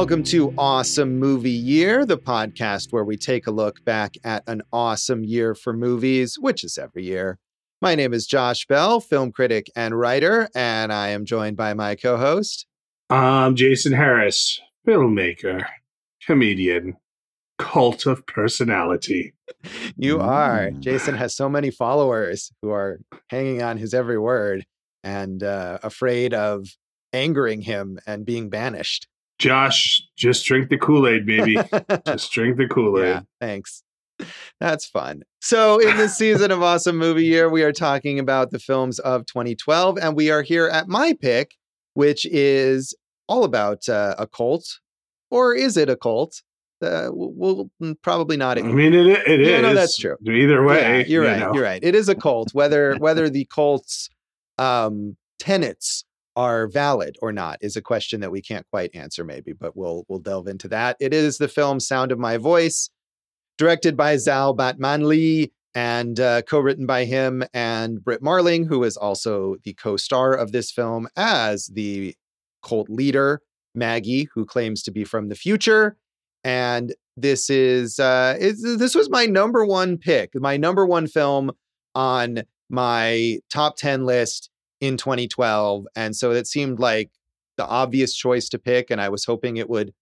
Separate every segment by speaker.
Speaker 1: Welcome to Awesome Movie Year, the podcast where we take a look back at an awesome year for movies, which is every year. My name is Josh Bell, film critic and writer, and I am joined by my co host.
Speaker 2: I'm Jason Harris, filmmaker, comedian, cult of personality.
Speaker 1: You are. Jason has so many followers who are hanging on his every word and uh, afraid of angering him and being banished.
Speaker 2: Josh, just drink the Kool Aid, baby. just drink the Kool Aid.
Speaker 1: Yeah, thanks. That's fun. So, in this season of Awesome Movie Year, we are talking about the films of 2012, and we are here at my pick, which is all about uh, a cult, or is it a cult? Uh, we'll, we'll probably not.
Speaker 2: I mean, it, it
Speaker 1: yeah,
Speaker 2: is.
Speaker 1: No, that's true.
Speaker 2: Either way,
Speaker 1: yeah, you're
Speaker 2: you
Speaker 1: right.
Speaker 2: know.
Speaker 1: You're right. It is a cult. Whether whether the cult's um, tenets are valid or not is a question that we can't quite answer, maybe, but we'll we'll delve into that. It is the film Sound of My Voice, directed by Zal Batmanglij and uh, co-written by him and Brit Marling, who is also the co-star of this film as the cult leader Maggie, who claims to be from the future. And this is uh, is this was my number one pick, my number one film on my top ten list in 2012. And so it seemed like the obvious choice to pick. And I was hoping it would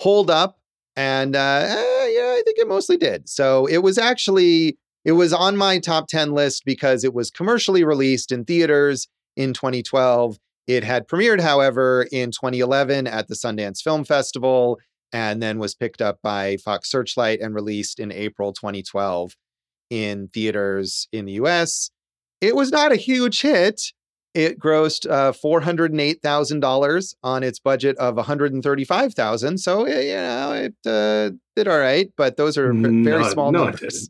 Speaker 1: hold up. And uh, eh, yeah, I think it mostly did. So it was actually, it was on my top 10 list because it was commercially released in theaters in 2012. It had premiered, however, in 2011 at the Sundance Film Festival and then was picked up by Fox Searchlight and released in April 2012 in theaters in the US. It was not a huge hit, it grossed uh, four hundred and eight thousand dollars on its budget of one hundred and thirty five thousand. So you know it uh, did all right, but those are very
Speaker 2: No,
Speaker 1: small
Speaker 2: no, it
Speaker 1: numbers.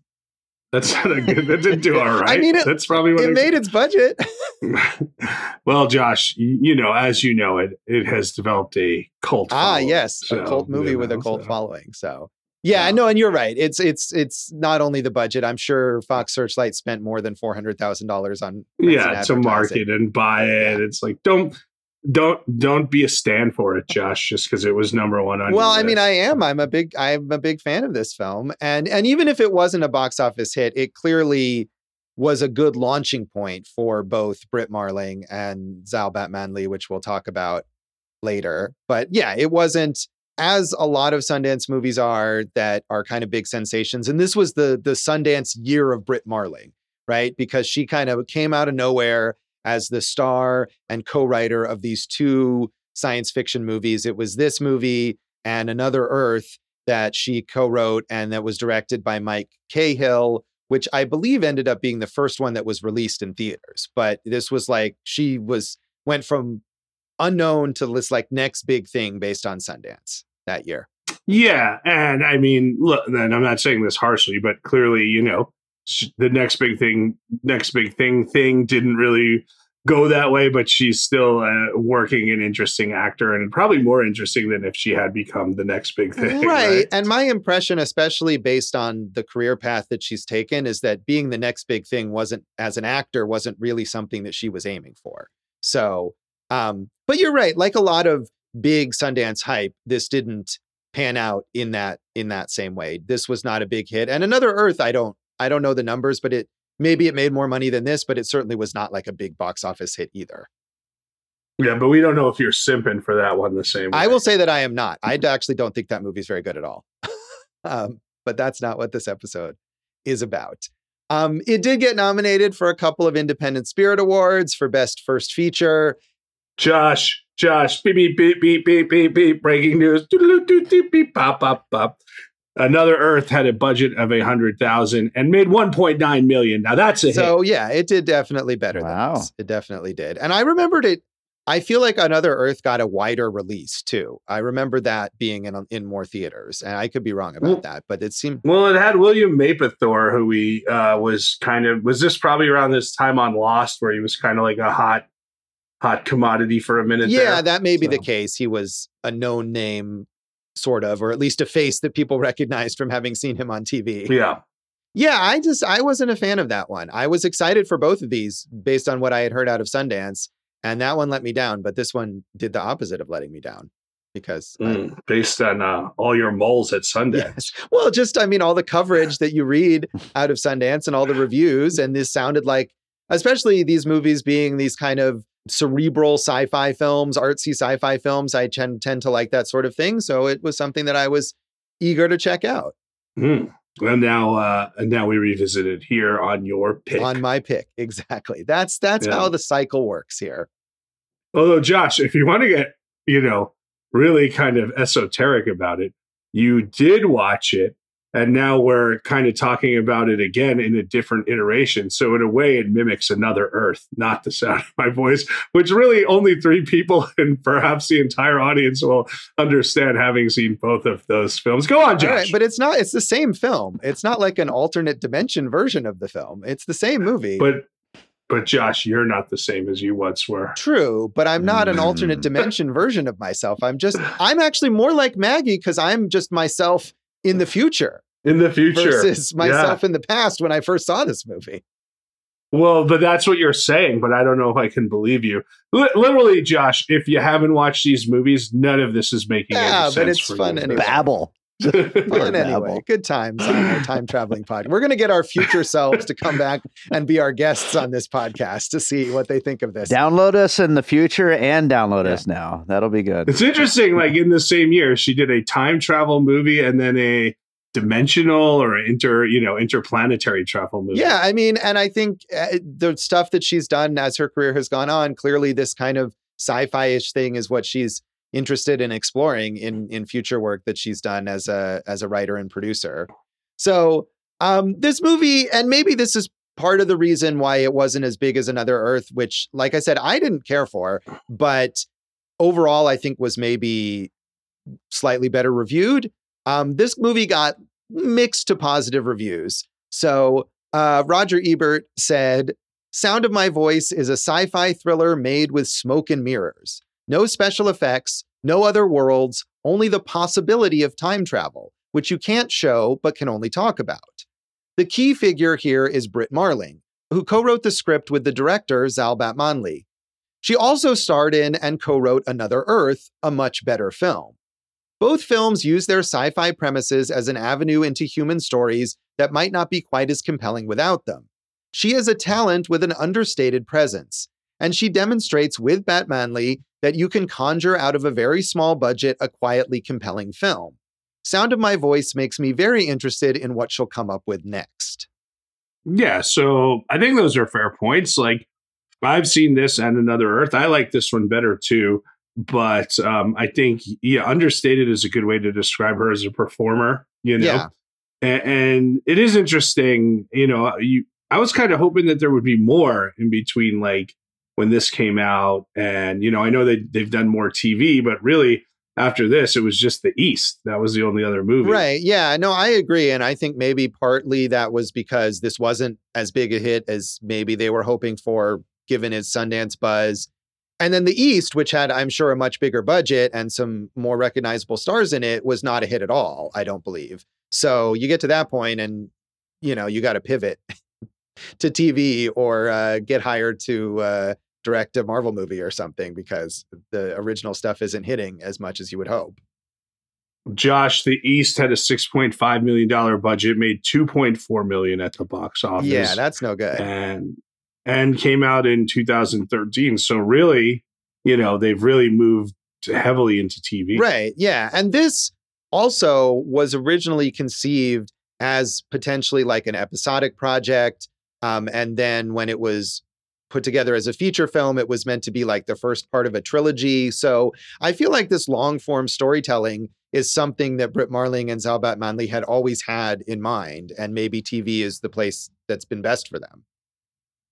Speaker 2: That's not a good. That didn't do all right.
Speaker 1: I mean, it-
Speaker 2: that's probably what
Speaker 1: It made its budget.
Speaker 2: well, Josh, you, know, as you know, it it has developed a cult.
Speaker 1: ah,
Speaker 2: following,
Speaker 1: yes, a cult movie
Speaker 2: you
Speaker 1: with a cult
Speaker 2: so.
Speaker 1: following. So yeah,
Speaker 2: Yeah.
Speaker 1: no, and you're right. It's it's it's not only the budget. I'm sure Fox Searchlight spent more than four hundred thousand dollars on
Speaker 2: Yeah, to market and buy it. It's like don't don't don't be a stand for it, Josh, just because it was number one on.
Speaker 1: Well, I mean. I am. I'm a big. I'm a big fan of this film, and and even if it wasn't a box office hit, it clearly was a good launching point for both Brit Marling and Zal Batmanglij, which we'll talk about later. But yeah, it wasn't as a lot of Sundance movies are that are kind of big sensations, and this was the the Sundance year of Brit Marling, right? Because she kind of came out of nowhere as the star and co-writer of these two science fiction movies. It was this movie and Another Earth that she co-wrote and that was directed by Mike Cahill, which I believe ended up being the first one that was released in theaters. But this was like she was went from unknown to this like next big thing based on Sundance that year.
Speaker 2: Yeah, and I mean, look, and I'm not saying this harshly, but clearly, you know, the next big thing, next big thing, thing didn't really go that way. But she's still a working and interesting actor, and probably more interesting than if she had become the next big thing.
Speaker 1: right. And my impression, especially based on the career path that she's taken, is that being the next big thing wasn't, as an actor, wasn't really something that she was aiming for. So, um, but you're right. Like a lot of big Sundance hype, this didn't pan out in that in that same way. This was not a big hit. And Another Earth, I don't I don't know the numbers, but it maybe it made more money than this, but it certainly was not like a big box office hit either.
Speaker 2: Yeah, but we don't know if you're simping for that one the same way.
Speaker 1: I will say that I am not. I actually don't think that movie's very good at all. um, but that's not what this episode is about. Um, it did get nominated for a couple of Independent Spirit Awards for Best First Feature.
Speaker 2: Josh, Josh, beep, beep, beep, beep, beep, beep, beep, breaking news. Doodaloo, doo, doo, beep, pop, pop, pop. Another Earth had a budget of a hundred thousand and made one point nine million. Now that's a hit.
Speaker 1: So yeah, it did definitely better
Speaker 3: Wow.
Speaker 1: than this. It definitely did. And I remembered it. I feel like Another Earth got a wider release too. I remember that being in in more theaters, and I could be wrong about
Speaker 2: Well-
Speaker 1: that, but it seemed
Speaker 2: Well, it had William Mapother, who we uh, was kind of was this probably around this time on Lost, where he was kind of like a hot, hot commodity for a minute.
Speaker 1: yeah,
Speaker 2: there.
Speaker 1: that may be the case. He was a known name, sort of, or at least a face that people recognized from having seen him on TV.
Speaker 2: yeah.
Speaker 1: Yeah, I just I wasn't a fan of that one. I was excited for both of these based on what I had heard out of Sundance, and that one let me down. But this one did the opposite of letting me down. because I-
Speaker 2: Mm, based on uh, all your moles at Sundance.
Speaker 1: Yes. Well, just I mean, all the coverage that you read out of Sundance and all the reviews, and this sounded like, especially these movies being these kind of cerebral sci-fi films, artsy sci-fi films. I tend tend to like that sort of thing, so it was something that I was eager to check out
Speaker 2: Mm. And now, uh, and now we revisit it here on your pick.
Speaker 1: on my pick. Exactly. That's that's
Speaker 2: Yeah.
Speaker 1: how the cycle works here.
Speaker 2: Although, Josh, if you want to get, you know, really kind of esoteric about it, you did watch it. And now we're kind of talking about it again in a different iteration. So, in a way, it mimics another Earth, not the sound of my voice, which really only three people and perhaps the entire audience will understand having seen both of those films. Go on, Josh.
Speaker 1: All right, but it's not. It's the same film. It's not like an alternate dimension version of the film. It's the same movie.
Speaker 2: but, but, Josh, you're not the same as you once were.
Speaker 1: True, but I'm not an alternate
Speaker 3: Mm.
Speaker 1: dimension version of myself. I'm just, I'm actually more like Maggie because I'm just myself in the future
Speaker 2: In the future.
Speaker 1: versus myself in the past when I first saw this movie.
Speaker 2: Well, but that's what you're saying, but I don't know if I can believe you. Li- literally, Josh, if you haven't watched these movies, none of this is making
Speaker 1: Yeah,
Speaker 2: any
Speaker 1: but it's
Speaker 2: for
Speaker 1: fun
Speaker 2: you.
Speaker 1: anyway.
Speaker 3: Babble.
Speaker 1: And anyway, good times on our time traveling pod. We're going to get our future selves to come back and be our guests on this podcast to see what they think of this.
Speaker 3: Download us in the future and download us now. That'll be good.
Speaker 2: It's interesting. Like in the same year, she did a time travel movie and then a dimensional or inter, you know, interplanetary travel movie.
Speaker 1: Yeah, I mean, and I think uh, the stuff that she's done as her career has gone on, clearly this kind of sci-fi-ish thing is what she's interested in exploring in in future work that she's done as a as a writer and producer. So, um this movie and maybe this is part of the reason why it wasn't as big as Another Earth, which like I said I didn't care for, but overall I think was maybe slightly better reviewed. Um this movie got mixed to positive reviews. So, uh, Roger Ebert said, Sound of My Voice is a sci fi thriller made with smoke and mirrors. No special effects, no other worlds, only the possibility of time travel, which you can't show but can only talk about. The key figure here is Brit Marling, who co wrote the script with the director Zal Batmanglij. She also starred in and co wrote Another Earth, a much better film. Both films use their sci fi premises as an avenue into human stories that might not be quite as compelling without them. She is a talent with an understated presence, and she demonstrates with Batmanglij that you can conjure out of a very small budget a quietly compelling film. Sound of My Voice makes me very interested in what she'll come up with next.
Speaker 2: Yeah. So I think those are fair points. Like I've seen this and Another Earth. I like this one better too. But um, I think, yeah, understated is a good way to describe her as a performer, you know?
Speaker 1: Yeah.
Speaker 2: A- and it is interesting you know you i was kind of hoping that there would be more in between like when this came out and you know i know that they've done more tv but really after this it was just the east that was the only other movie
Speaker 1: Right. Yeah. No, I agree. And I think maybe partly that was because this wasn't as big a hit as maybe they were hoping for, given its Sundance buzz. And then the East, which had, I'm sure, a much bigger budget and some more recognizable stars in it, was not a hit at all, I don't believe. So you get to that point and, you know, you got to pivot to TV or uh, get hired to uh, direct a Marvel movie or something because the original stuff isn't hitting as much as you would hope.
Speaker 2: josh the east had a 6.5 million dollar budget made 2.4 million at the box office
Speaker 1: Yeah, that's no good.
Speaker 2: and and came out in 2013 so really you know they've really moved heavily into tv
Speaker 1: Right. Yeah. And this also was originally conceived as potentially like an episodic project. Um, and then when it was put together as a feature film, it was meant to be like the first part of a trilogy. So I feel like this long form storytelling is something that Brit Marling and Zal Batmanglij had always had in mind. And maybe TV is the place that's been best for them.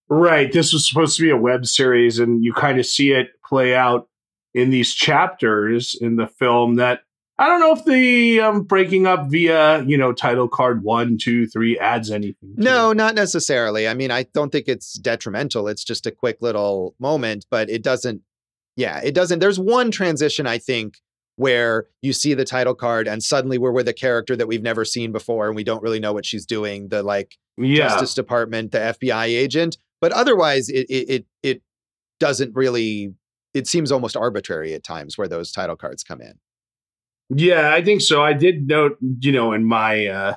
Speaker 2: Right. This was supposed to be a web series, and you kind of see it play out in these chapters in the film that I don't know if the um, breaking up via, you know, title card one, two, three adds anything.
Speaker 1: No,
Speaker 2: it.
Speaker 1: not necessarily. I mean, I don't think it's detrimental. It's just a quick little moment, but it doesn't, yeah, it doesn't. There's one transition, I think, where you see the title card and suddenly we're with a character that we've never seen before and we don't really know what she's doing, the like
Speaker 2: Yeah.
Speaker 1: Justice Department, the FBI agent. But otherwise, it, it, it, it doesn't really, it seems almost arbitrary at times where those title cards come in.
Speaker 2: Yeah, I think so. I did note, you know, in my uh,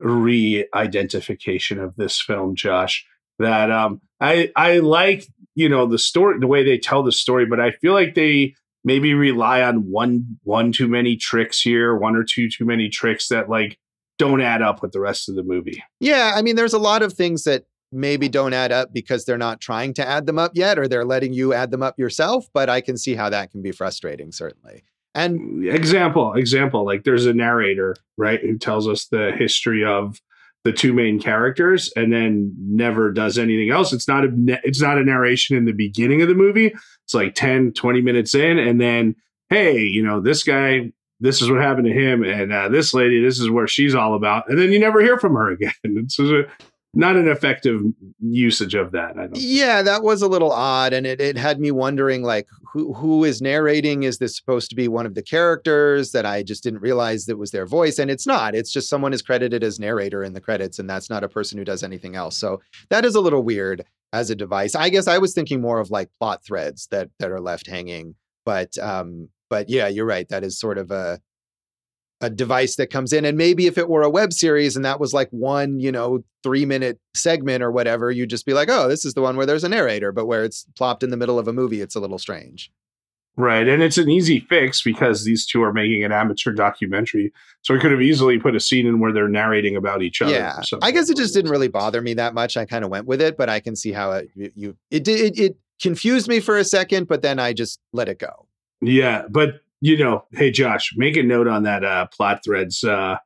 Speaker 2: re-identification of this film, Josh, that um, I I like you know the story, the way they tell the story, but I feel like they maybe rely on one one too many tricks here, one or two too many tricks that like don't add up with the rest of the movie.
Speaker 1: Yeah, I mean, there's a lot of things that maybe don't add up because they're not trying to add them up yet, or they're letting you add them up yourself. But I can see how that can be frustrating, certainly. And
Speaker 2: example, example, like there's a narrator, right, who tells us the history of the two main characters and then never does anything else. It's not a it's not a narration in the beginning of the movie. It's like 10, 20 minutes in and then hey, you know, this guy this is what happened to him and uh, this lady this is where she's all about and then you never hear from her again. It's not an effective usage of that.
Speaker 1: Yeah, that was a little odd, and it, it had me wondering like who who is narrating? Is this supposed to be one of the characters that I just didn't realize that was their voice? And it's not. It's just someone is credited as narrator in the credits, and that's not a person who does anything else. So that is a little weird as a device. I guess I was thinking more of like plot threads that that are left hanging. But um, but yeah, you're right. That is sort of a a device that comes in and maybe if it were a web series and that was like one you know three minute segment or whatever you'd just be like oh this is the one where there's a narrator but where it's plopped in the middle of a movie it's a little strange.
Speaker 2: Right and it's an easy fix because these two are making an amateur documentary so we could have easily put a scene in where they're narrating about each other
Speaker 1: yeah i guess it just didn't really bother me that much i kind of went with it but i can see how it you it did it, it confused me for a second but then i just let it go.
Speaker 2: Yeah but you know, hey Josh, make a note on that uh, plot threads uh,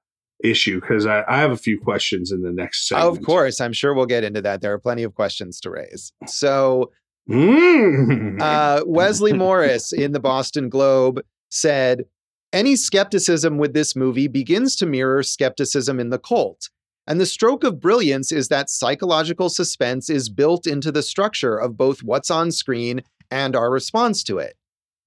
Speaker 2: issue because I, I, have a few questions in the next segment.
Speaker 1: Of course, I'm sure we'll get into that. There are plenty of questions to raise. So, mm. uh, Wesley Morris in the Boston Globe said, "Any skepticism with this movie begins to mirror skepticism in the cult." And the stroke of brilliance is that psychological suspense is built into the structure of both what's on screen and our response to it.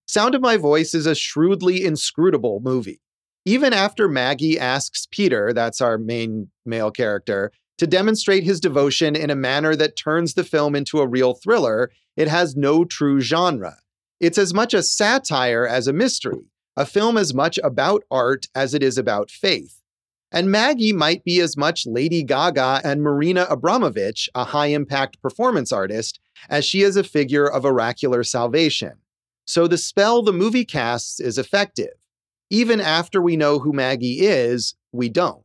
Speaker 1: Sound of My Voice is a shrewdly inscrutable movie. Even after Maggie asks Peter, that's our main male character, to demonstrate his devotion in a manner that turns the film into a real thriller, it has no true genre. It's as much a satire as a mystery, a film as much about art as it is about faith. And Maggie might be as much Lady Gaga and Marina Abramovich, a high impact performance artist, as she is a figure of oracular salvation. So the spell the movie casts is effective. Even after we know who Maggie is, we don't.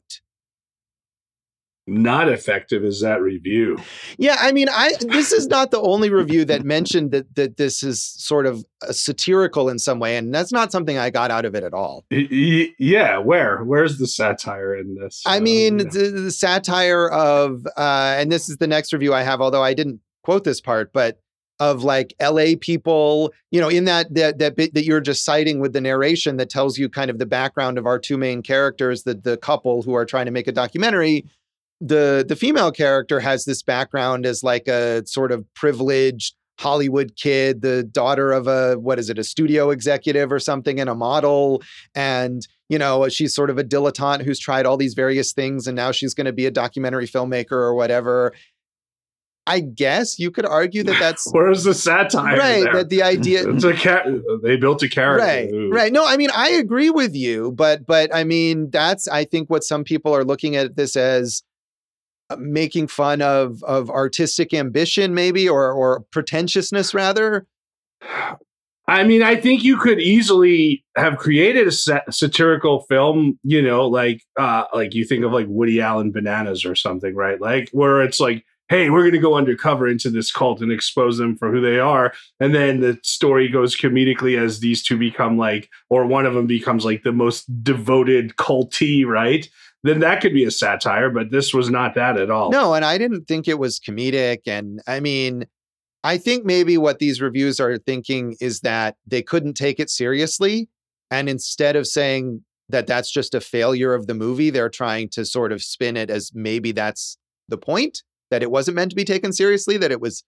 Speaker 2: Not effective is that review.
Speaker 1: Yeah, I mean, I this is not the only review that mentioned that that this is sort of satirical in some way, and that's not something I got out of it at all.
Speaker 2: Yeah, where where's the satire in this?
Speaker 1: I mean, um, the, the, satire of, uh, and this is the next review I have, although I didn't quote this part, but of like LA people, you know, in that that that bit that you're just citing with the narration that tells you kind of the background of our two main characters, the the couple who are trying to make a documentary. The the female character has this background as like a sort of privileged Hollywood kid, the daughter of a what is it, a studio executive or something, and a model. And you know, she's sort of a dilettante who's tried all these various things, and now she's going to be a documentary filmmaker or whatever. I guess you could argue that that's
Speaker 2: where's the satire,
Speaker 1: right?
Speaker 2: There?
Speaker 1: That the idea
Speaker 2: it's a cat. They built a character,
Speaker 1: right? Ooh. Right. No, I mean I agree with you, but but I mean that's I think what some people are looking at this as uh, making fun of of artistic ambition, maybe or or pretentiousness rather.
Speaker 2: I mean, I think you could easily have created a satirical film, you know, like uh like you think of like Woody Allen Bananas or something, right? Like where it's like hey, we're going to go undercover into this cult and expose them for who they are. And then the story goes comedically as these two become like, or one of them becomes like the most devoted cultee, right? Then that could be a satire, but this was not that at all.
Speaker 1: No, and I didn't think it was comedic. And I mean, I think maybe what these reviews are thinking is that they couldn't take it seriously. And instead of saying that that's just a failure of the movie, they're trying to sort of spin it as maybe that's the point that it wasn't meant to be taken seriously, that it was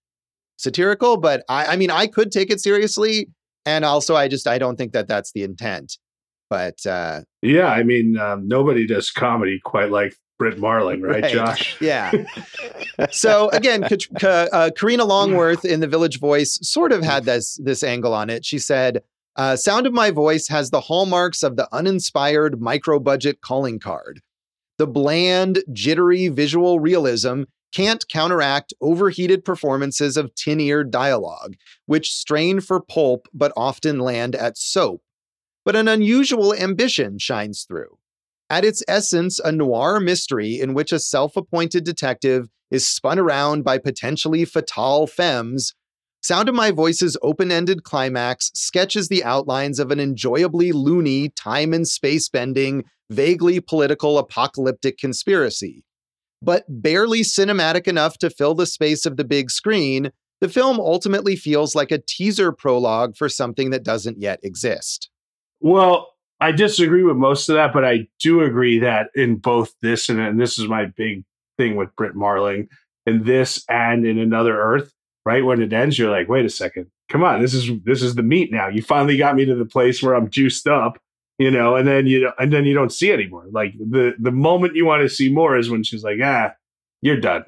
Speaker 1: satirical. But I, I mean, I could take it seriously, and also I just I don't think that that's the intent. But uh,
Speaker 2: yeah, I mean, um, nobody does comedy quite like Brit Marling, right, right. Josh?
Speaker 1: Yeah. so again, uh, Karina Longworth in The Village Voice sort of had this this angle on it. She said, Uh, Sound of My Voice has the hallmarks of the uninspired micro budget calling card. The bland, jittery visual realism can't counteract overheated performances of tin eared dialogue, which strain for pulp but often land at soap. But an unusual ambition shines through. At its essence, a noir mystery in which a self appointed detective is spun around by potentially fatal femmes, Sound of My Voice's open ended climax sketches the outlines of an enjoyably loony, time and space bending, vaguely political apocalyptic conspiracy. But barely cinematic enough to fill the space of the big screen, the film ultimately feels like a teaser prologue for something that doesn't yet exist.
Speaker 2: Well, I disagree with most of that, but I do agree that in both this and, and this is my big thing with Brit Marling, in this and in Another Earth, right when it ends, you're like, wait a second, come on, this is this is the meat now. You finally got me to the place where I'm juiced up, you know, and then you and then you don't see anymore. Like the the moment you want to see more is when she's like, ah, you're done.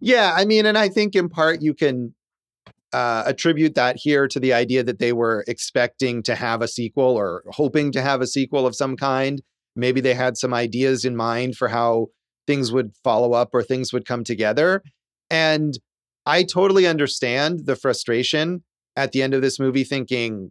Speaker 1: Yeah, I mean, and I think in part you can uh, attribute that here to the idea that they were expecting to have a sequel or hoping to have a sequel of some kind. Maybe they had some ideas in mind for how things would follow up or things would come together. And I totally understand the frustration at the end of this movie thinking,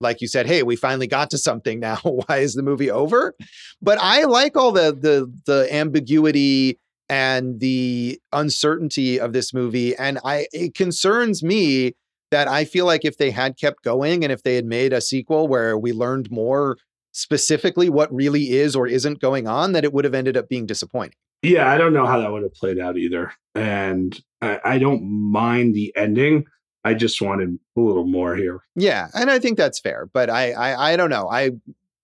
Speaker 1: like you said, hey, we finally got to something now. Why is the movie over? But I like all the the the ambiguity and the uncertainty of this movie. And I it concerns me that I feel like if they had kept going and if they had made a sequel where we learned more specifically what really is or isn't going on, that it would have ended up being disappointing.
Speaker 2: Yeah, I don't know how that would have played out either. And I, I don't mind the ending. I just wanted a little more here.
Speaker 1: Yeah, and I think that's fair. But I I, I don't know. I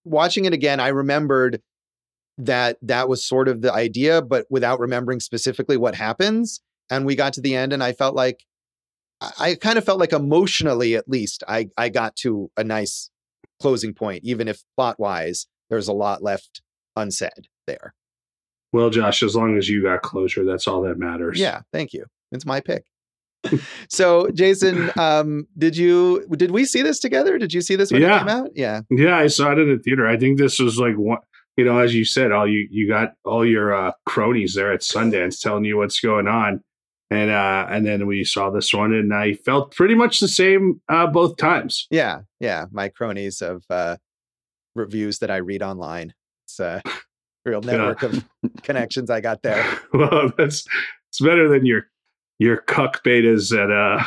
Speaker 1: watching it again, I remembered that that was sort of the idea, but without remembering specifically what happens. And we got to the end, and I felt like I kind of felt like emotionally, at least, I I got to a nice closing point, even if plot wise there's a lot left unsaid there.
Speaker 2: Well, Josh, as long as you got closure, that's all that matters.
Speaker 1: Yeah, thank you. It's my pick. So, Jason, um, did you did we see this together? Did you see this when
Speaker 2: Yeah.
Speaker 1: it came out? Yeah.
Speaker 2: Yeah, I saw it in the theater. I think this was like one you know, as you said, all you you got all your uh, cronies there at Sundance telling you what's going on, and uh, and then we saw this one, and I felt pretty much the same uh, both times.
Speaker 1: Yeah, yeah. My cronies of uh, reviews that I read online. It's a real
Speaker 2: Yeah.
Speaker 1: network of connections I got there.
Speaker 2: well, that's it's better than your your cuck betas at uh,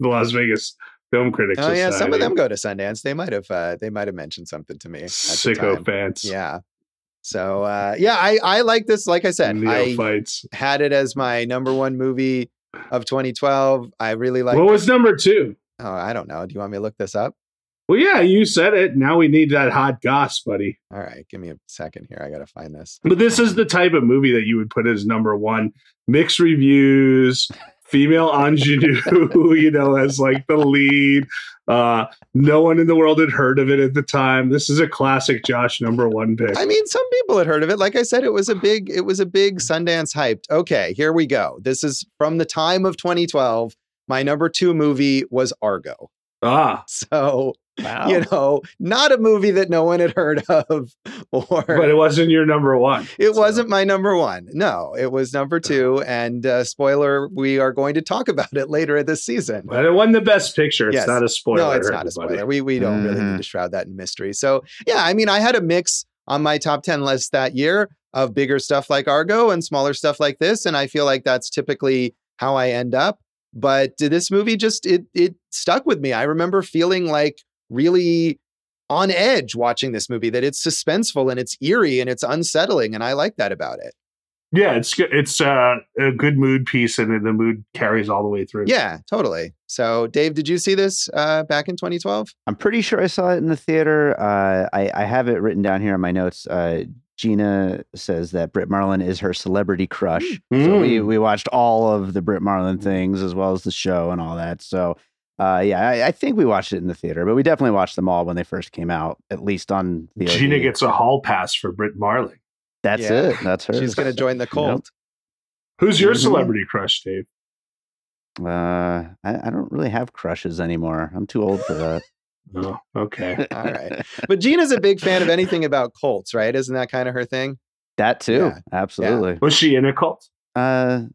Speaker 2: the Las Vegas Film Critics.
Speaker 1: Oh yeah, some of them go to Sundance. They might have uh, they might have mentioned something to me. Time.
Speaker 2: sycophants.
Speaker 1: Yeah. So uh, yeah, I I like this. Like I said, I had it as my number one movie of 2012. I really like.
Speaker 2: what was number two?
Speaker 1: oh, I don't know. Do you want me to look this up?
Speaker 2: Well, yeah, you said it. Now we need that hot goss, buddy.
Speaker 1: All right, give me a second here. I gotta find this.
Speaker 2: But this is the type of movie that you would put as number one. Mixed reviews, female ingenue, you know, as like the lead. Uh, no one in the world had heard of it at the time. This is a classic Josh number one pick.
Speaker 1: I mean, some people had heard of it. Like I said, it was a big, it was a big Sundance hyped. Okay, here we go. This is from the time of 2012. My number two movie was Argo.
Speaker 2: ah,
Speaker 1: So,
Speaker 3: Wow.
Speaker 1: you know, not a movie that no one had heard of, or
Speaker 2: but it wasn't your number one.
Speaker 1: it
Speaker 2: So-
Speaker 1: wasn't my number one. No, it was number two. And uh, spoiler, we are going to talk about it later this season.
Speaker 2: But it wasn't the best picture. It's
Speaker 1: Yes.
Speaker 2: not a spoiler.
Speaker 1: no, it's not a spoiler. We we don't really need to shroud that in mystery. So yeah, I mean, I had a mix on my top ten list that year of bigger stuff like Argo and smaller stuff like this, and I feel like that's typically how I end up. But this movie just it it stuck with me. I remember feeling like really on edge watching this movie. That it's suspenseful and it's eerie and it's unsettling, and I like that about it.
Speaker 2: Yeah, it's. It's uh, a good mood piece, and the mood carries all the way through.
Speaker 1: Yeah, totally. So, Dave, did you see this uh, back in 2012?
Speaker 3: I'm pretty sure I saw it in the theater. Uh, I, I have it written down here in my notes. Uh, Gina says that Brit Marling is her celebrity crush. So we,
Speaker 2: Mm.
Speaker 3: we watched all of the Brit Marling things as well as the show and all that. So uh, yeah, I, I think we watched it in the theater, but we definitely watched them all when they first came out, at least on VOD.
Speaker 2: Gina gets a hall pass for Brit Marling.
Speaker 3: That's
Speaker 1: Yeah.
Speaker 3: it. That's her.
Speaker 1: She's going to join the cult.
Speaker 2: Who's your
Speaker 3: Mhm.
Speaker 2: celebrity crush, Dave?
Speaker 3: Uh, I, I don't really have crushes anymore. I'm too old for that.
Speaker 2: Oh, okay.
Speaker 1: All right. But Gina's a big fan of anything about cults, right? Isn't that kind of her thing?
Speaker 3: That too.
Speaker 1: Yeah.
Speaker 3: Absolutely.
Speaker 2: Was she in a cult?
Speaker 3: Uh, I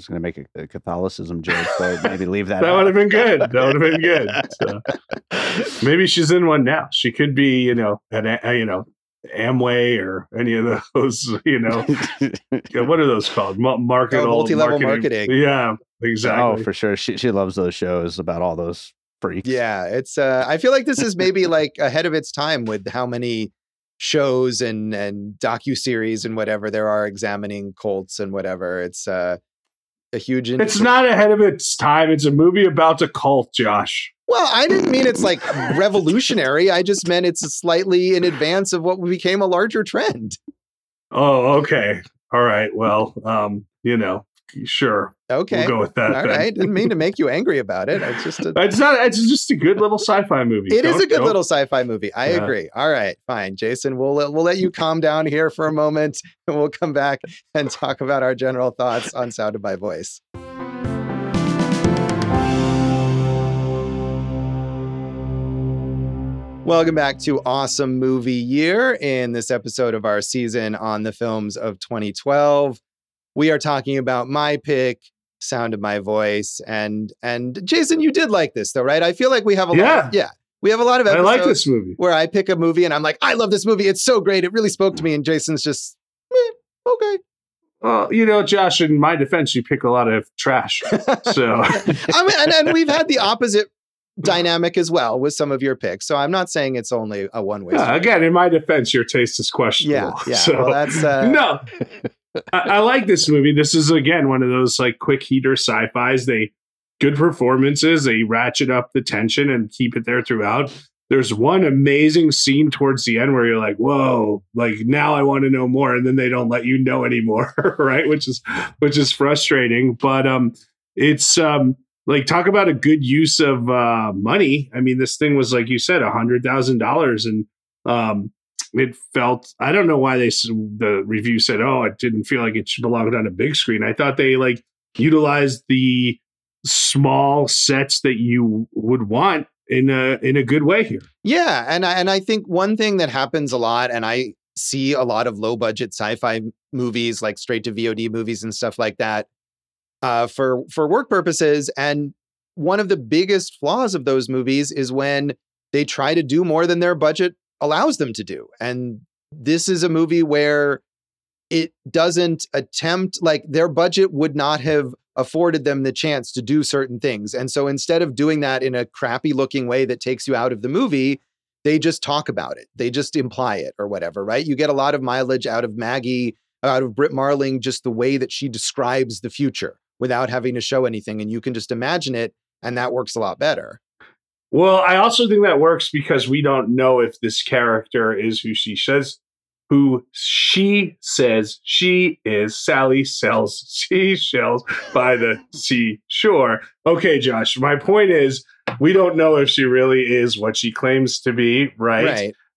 Speaker 3: was going to make a, a Catholicism joke, but maybe leave that.
Speaker 2: That would have been good. That would have been good. So, maybe she's in one now. She could be, you know, an a- you know Amway or any of those, you know, what are those called? Mu- Market
Speaker 1: Oh, multi-level marketing.
Speaker 2: Yeah, exactly.
Speaker 3: Oh, for sure. She she loves those shows about all those freaks.
Speaker 1: Yeah, it's uh I feel like this is maybe like ahead of its time with how many shows and and docu-series and whatever there are examining cults and whatever. It's uh a huge
Speaker 2: it's not ahead of its time. It's a movie about a cult, Josh.
Speaker 1: Well, I didn't mean it's like revolutionary. I just meant it's slightly in advance of what became a larger trend.
Speaker 2: Oh, okay. All right. Well, um, you know, sure.
Speaker 1: Okay.
Speaker 2: We'll go with that.
Speaker 1: All right. Didn't mean to make you angry about it. It's just a
Speaker 2: It's not. It's just a good little sci-fi movie.
Speaker 1: It is
Speaker 2: Don't-
Speaker 1: a good
Speaker 2: don't-
Speaker 1: little sci-fi movie. I
Speaker 2: Yeah.
Speaker 1: agree. All right, fine, Jason. We'll let, we'll let you calm down here for a moment, and we'll come back and talk about our general thoughts on Sound of My Voice. Welcome back to Awesome Movie Year. In this episode of our season on the films of 2012, we are talking about my pick, Sound of My Voice, and and Jason, you did like this though, right? I feel like we have a lot.
Speaker 2: Yeah.
Speaker 1: Of, yeah, we have a lot of
Speaker 2: I like this movie.
Speaker 1: where I pick a movie and I'm like, I love this movie. It's so great. It really spoke to me. And Jason's just, "Meh, okay.
Speaker 2: Well, you know, Josh. In my defense, you pick a lot of trash. So
Speaker 1: I mean, and, and we've had the opposite dynamic as well with some of your picks. So I'm not saying it's only a one way.
Speaker 2: Yeah, again, in my defense, your taste is questionable.
Speaker 1: yeah, yeah.
Speaker 2: So,
Speaker 1: well, that's uh,
Speaker 2: no, I, I like this movie. This is again one of those like quick heater sci-fi's. They good performances. They ratchet up the tension and keep it there throughout. There's one amazing scene towards the end where you're like, "Whoa!" Like now I want to know more, and then they don't let you know anymore, right? Which is which is frustrating. But um, it's um, like talk about a good use of uh money. I mean, this thing was like you said, a hundred thousand dollars, and um, it felt I don't know why they the review said oh it didn't feel like it should belong on a big screen. I thought they like utilized the small sets that you would want in a in a good way here.
Speaker 1: Yeah, and I, and I think one thing that happens a lot, and I see a lot of low budget sci-fi movies, like straight to VOD movies and stuff like that, uh, for for work purposes. And one of the biggest flaws of those movies is when they try to do more than their budget allows them to do. And this is a movie where it doesn't attempt like their budget would not have afforded them the chance to do certain things. And so instead of doing that in a crappy looking way that takes you out of the movie, they just talk about it. They just imply it or whatever, right? You get a lot of mileage out of Maggie, out of Brit Marling, just the way that she describes the future without having to show anything. And you can just imagine it. And that works a lot better.
Speaker 2: Well, I also think that works because we don't know if this character is who she says who she says she is. Sally sells seashells by the seashore. Okay, Josh, my point is we don't know if she really is what she claims to be, right?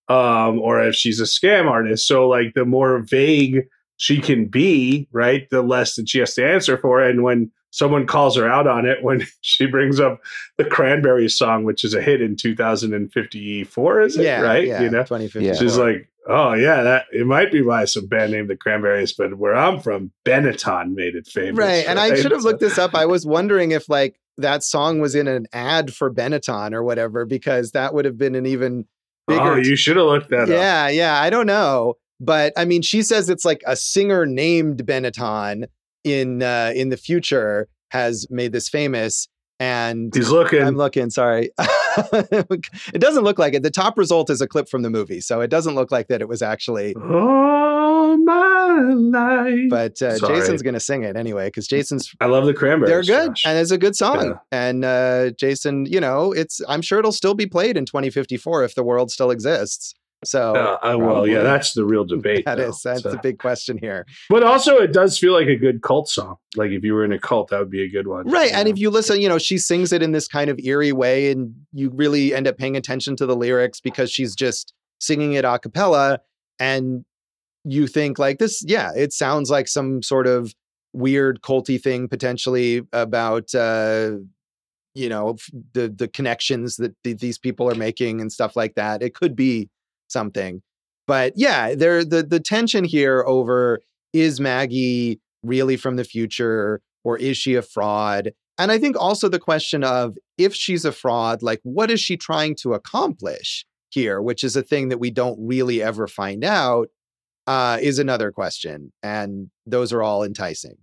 Speaker 2: Um, or if she's a scam artist. So, like, the more vague she can be, right, the less that she has to answer for. And when someone calls her out on it, when she brings up the Cranberries song, which is a hit in 2054, is it?
Speaker 1: Yeah.
Speaker 2: right?
Speaker 1: Yeah.
Speaker 2: You know,
Speaker 1: 2050.
Speaker 2: she's like, oh yeah, that it might be by some band named the Cranberries, but where I'm from, Benetton made it famous.
Speaker 1: Right. And I should have looked this up. I was wondering if like that song was in an ad for Benetton or whatever, because that would have been an even bigger.
Speaker 2: Oh, you should have looked that up.
Speaker 1: yeah. Yeah. I don't know. But I mean, she says it's like a singer named Benetton in uh, in the future has made this famous. And
Speaker 2: He's looking.
Speaker 1: I'm looking, sorry. it doesn't look like it. The top result is a clip from the movie. So it doesn't look like that it was actually
Speaker 2: All my life.
Speaker 1: but uh, Jason's going to sing it anyway because Jason's
Speaker 2: I love the Cranberries.
Speaker 1: they're good and it's a good song
Speaker 2: Yeah.
Speaker 1: and uh jason you know it's i'm sure it'll still be played in 2054 if the world still exists so
Speaker 2: Uh, uh, well, yeah, that's the real debate.
Speaker 1: that
Speaker 2: though.
Speaker 1: is that's
Speaker 2: So-
Speaker 1: the big question here
Speaker 2: But also, it does feel like a good cult song. Like if you were in a cult, that would be a good one.
Speaker 1: right and
Speaker 2: know?
Speaker 1: if you listen you know she sings it in this kind of eerie way and you really end up paying attention to the lyrics because she's just singing it a cappella and you think like this yeah it sounds like some sort of weird culty thing potentially about uh you know the the connections that th- these people are making and stuff like that. It could be something, but yeah, there the the tension here over is Maggie really from the future or is she a fraud? And I think also the question of if she's a fraud, like what is she trying to accomplish here, which is a thing that we don't really ever find out, uh, is another question. And those are all enticing.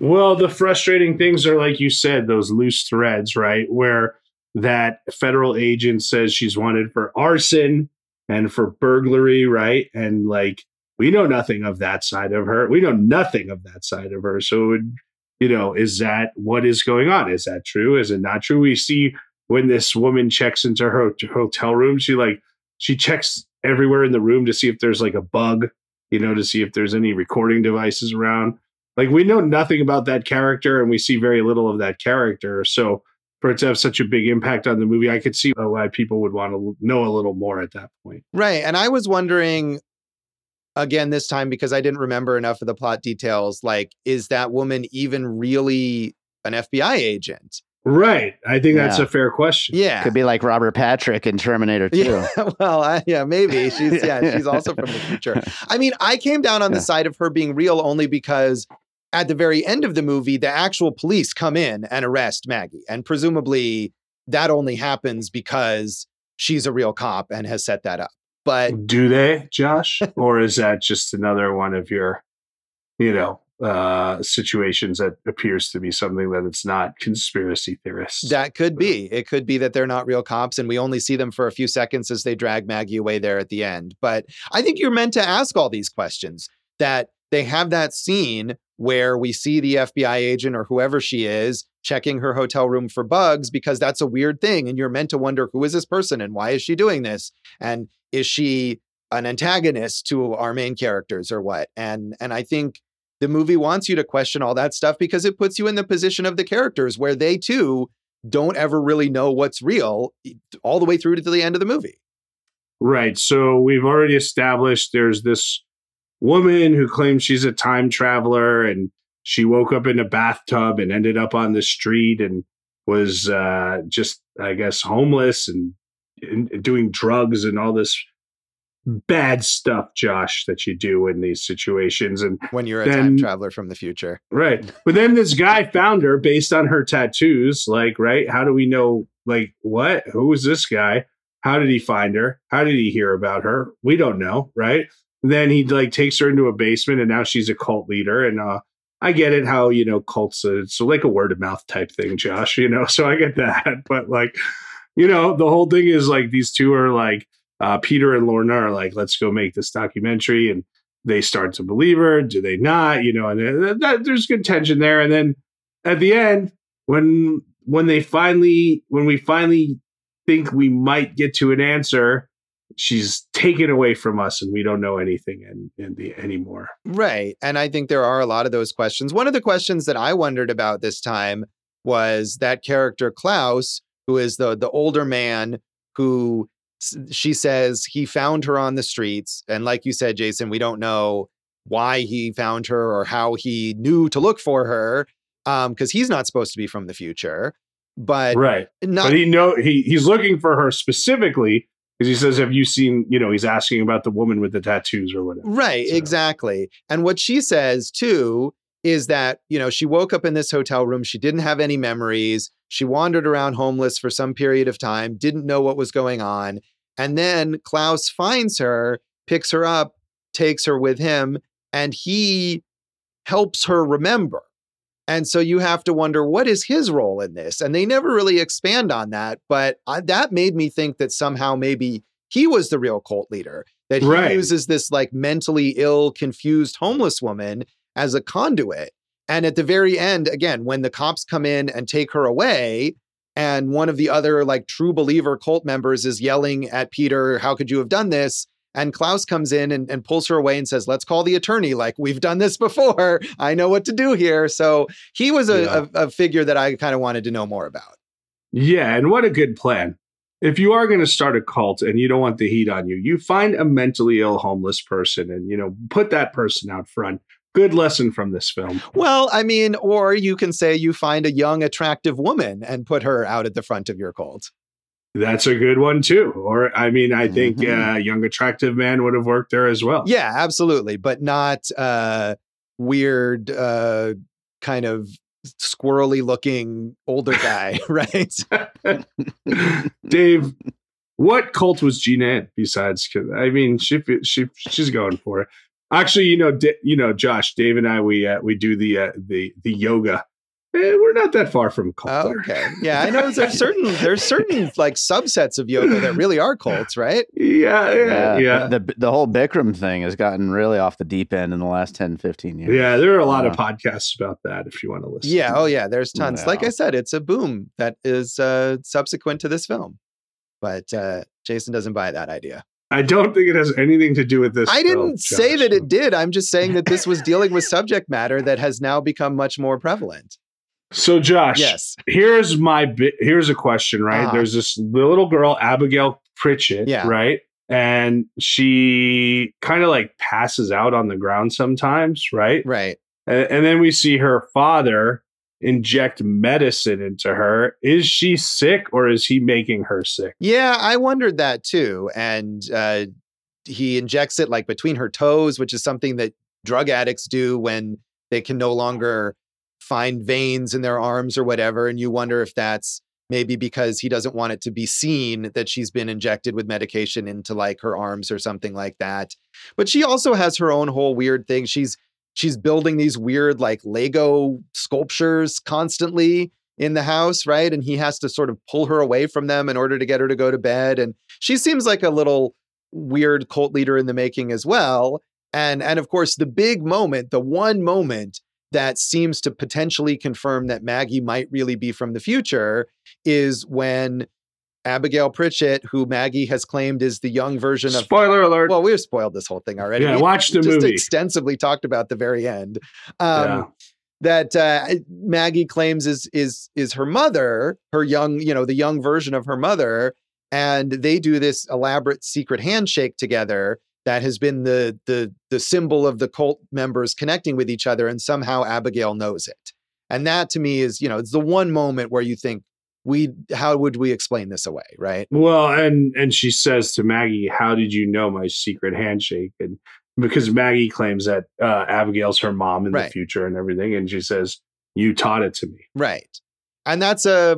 Speaker 2: Well, the frustrating things are, like you said, those loose threads, right? Where that federal agent says she's wanted for arson and for burglary, right? And like, we know nothing of that side of her. We know nothing of that side of her. So, would, you know, is that what is going on? Is that true? Is it not true? We see when this woman checks into her hotel room, she like, she checks everywhere in the room to see if there's like a bug, you know, to see if there's any recording devices around like we know nothing about that character and we see very little of that character so for it to have such a big impact on the movie i could see why people would want to know a little more at that point
Speaker 1: right and i was wondering again this time because i didn't remember enough of the plot details like is that woman even really an fbi agent
Speaker 2: Right. I think yeah. that's a fair question.
Speaker 1: Yeah.
Speaker 3: Could be like Robert Patrick in Terminator 2.
Speaker 1: Yeah, well, I, yeah, maybe. She's yeah, she's also from the future. I mean, I came down on yeah. the side of her being real only because at the very end of the movie, the actual police come in and arrest Maggie. And presumably that only happens because she's a real cop and has set that up. But
Speaker 2: do they, Josh? or is that just another one of your, you know, uh, situations that appears to be something that it's not conspiracy theorists.
Speaker 1: That could be. It could be that they're not real cops and we only see them for a few seconds as they drag Maggie away there at the end. But I think you're meant to ask all these questions that they have that scene where we see the FBI agent or whoever she is checking her hotel room for bugs because that's a weird thing. And you're meant to wonder who is this person and why is she doing this? And is she an antagonist to our main characters or what? And and I think the movie wants you to question all that stuff because it puts you in the position of the characters where they too don't ever really know what's real all the way through to the end of the movie.
Speaker 2: Right. So we've already established there's this woman who claims she's a time traveler and she woke up in a bathtub and ended up on the street and was uh, just, I guess, homeless and, and doing drugs and all this bad stuff, Josh, that you do in these situations. And
Speaker 1: when you're a then, time traveler from the future.
Speaker 2: Right. But then this guy found her based on her tattoos. Like, right? How do we know, like, what? Who is this guy? How did he find her? How did he hear about her? We don't know, right? Then he like takes her into a basement and now she's a cult leader. And uh I get it how, you know, cults uh, it's like a word of mouth type thing, Josh, you know. So I get that. But like, you know, the whole thing is like these two are like uh, Peter and Lorna are like, let's go make this documentary. And they start to believe her. Do they not? You know, and that, there's good tension there. And then at the end, when when they finally when we finally think we might get to an answer, she's taken away from us and we don't know anything in, in the anymore.
Speaker 1: Right. And I think there are a lot of those questions. One of the questions that I wondered about this time was that character Klaus, who is the the older man who she says he found her on the streets. And like you said, Jason, we don't know why he found her or how he knew to look for her because um, he's not supposed to be from the future. But
Speaker 2: right, not, but he know he he's looking for her specifically because he says, "Have you seen?" You know, he's asking about the woman with the tattoos or whatever.
Speaker 1: Right, so. exactly. And what she says too is that you know she woke up in this hotel room. She didn't have any memories. She wandered around homeless for some period of time, didn't know what was going on. And then Klaus finds her, picks her up, takes her with him, and he helps her remember. And so you have to wonder what is his role in this? And they never really expand on that, but I, that made me think that somehow maybe he was the real cult leader, that he right. uses this like mentally ill, confused homeless woman as a conduit. And at the very end, again, when the cops come in and take her away, and one of the other like true believer cult members is yelling at Peter, How could you have done this? And Klaus comes in and, and, pulls her away and says, Let's call the attorney. Like, we've done this before. I know what to do here. So he was a, yeah. a, a figure that I kind of wanted to know more about.
Speaker 2: Yeah. And what a good plan. If you are going to start a cult and you don't want the heat on you, you find a mentally ill homeless person and, you know, put that person out front. good lesson from this film.
Speaker 1: Well, I mean, or you can say you find a young, attractive woman and put her out at the front of your cult.
Speaker 2: That's a good one too. Or I mean, I think a
Speaker 3: Mhm.
Speaker 2: uh, young attractive man would have worked there as well.
Speaker 1: Yeah, absolutely, but not uh, weird, uh, kind of squirrely looking older guy, right?
Speaker 2: Dave, what cult was in besides? I mean, she she she's going for it. Actually, you know, D- you know, Josh, Dave, and I, we uh, we do the uh, the the yoga. Eh, we're not that far from cult.
Speaker 1: Oh, okay, yeah, I know there's certain there's certain like subsets of yoga that really are cults, right?
Speaker 2: Yeah, yeah, yeah.
Speaker 3: The, the the whole Bikram thing has gotten really off the deep end in the last 10, 15 years.
Speaker 2: Yeah, there are a lot of
Speaker 3: Uh,
Speaker 2: podcasts about that if you want to listen.
Speaker 1: Yeah, oh yeah, there's tons. Like I said, it's a boom that is uh, subsequent to this film, but uh, Jason doesn't buy that idea.
Speaker 2: I don't think it has anything to do with this.
Speaker 1: I
Speaker 2: film,
Speaker 1: didn't say
Speaker 2: Josh.
Speaker 1: that it did. I'm just saying that this was dealing with subject matter that has now become much more prevalent.
Speaker 2: So, Josh,
Speaker 1: Yes.
Speaker 2: here's my bi- here's a question. Right,
Speaker 1: Uh-huh.
Speaker 2: there's this little girl, Abigail Pritchett.
Speaker 1: Yeah.
Speaker 2: Right, and she kind of like passes out on the ground sometimes. Right,
Speaker 1: Right.
Speaker 2: and, and then we see her father inject medicine into her. Is she sick or is he making her sick?
Speaker 1: Yeah, I wondered that too. And uh, he injects it like between her toes, which is something that drug addicts do when they can no longer find veins in their arms or whatever. And you wonder if that's maybe because he doesn't want it to be seen that she's been injected with medication into like her arms or something like that. But she also has her own whole weird thing. She's she's building these weird like Lego sculptures constantly in the house, right? And he has to sort of pull her away from them in order to get her to go to bed. And she seems like a little weird cult leader in the making as well. And and of course, the big moment, the one moment that seems to potentially confirm that Maggie might really be from the future is when Abigail Pritchett, who Maggie has claimed is the young version of
Speaker 2: Spoiler alert.
Speaker 1: well, we've spoiled this whole thing already.
Speaker 2: yeah,
Speaker 1: We
Speaker 2: watch the
Speaker 1: just
Speaker 2: movie.
Speaker 1: extensively talked about the very end. Um,
Speaker 2: Yeah.
Speaker 1: That uh, Maggie claims is is is her mother, her young, you know, the young version of her mother, and they do this elaborate secret handshake together that has been the the the symbol of the cult members connecting with each other, and somehow Abigail knows it. And that to me is, you know, it's the one moment where you think we how would we explain this away, right?
Speaker 2: Well, and and she says to Maggie, "How did you know my secret handshake?" And because Maggie claims that uh, Abigail's her mom in the future and everything, and she says, "You taught it to me."
Speaker 1: Right. And that's a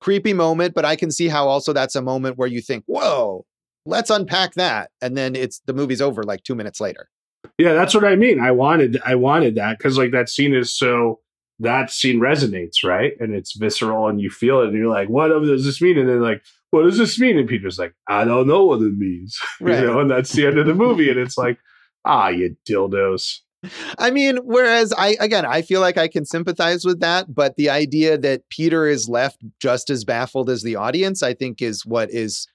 Speaker 1: creepy moment, but I can see how also that's a moment where you think, whoa, let's unpack that. And then it's the movie's over like two minutes later.
Speaker 2: Yeah, that's what I mean. I wanted I wanted that because like that scene is so that scene resonates, right? And it's visceral and you feel it and you're like, what does this mean? And then like, what does this mean? And Peter's like, I don't know what it means.
Speaker 1: Right.
Speaker 2: You know, and that's the end of the movie. And it's like, ah, you dildos.
Speaker 1: I mean, whereas I, again, I feel like I can sympathize with that, but the idea that Peter is left just as baffled as the audience, I think is what is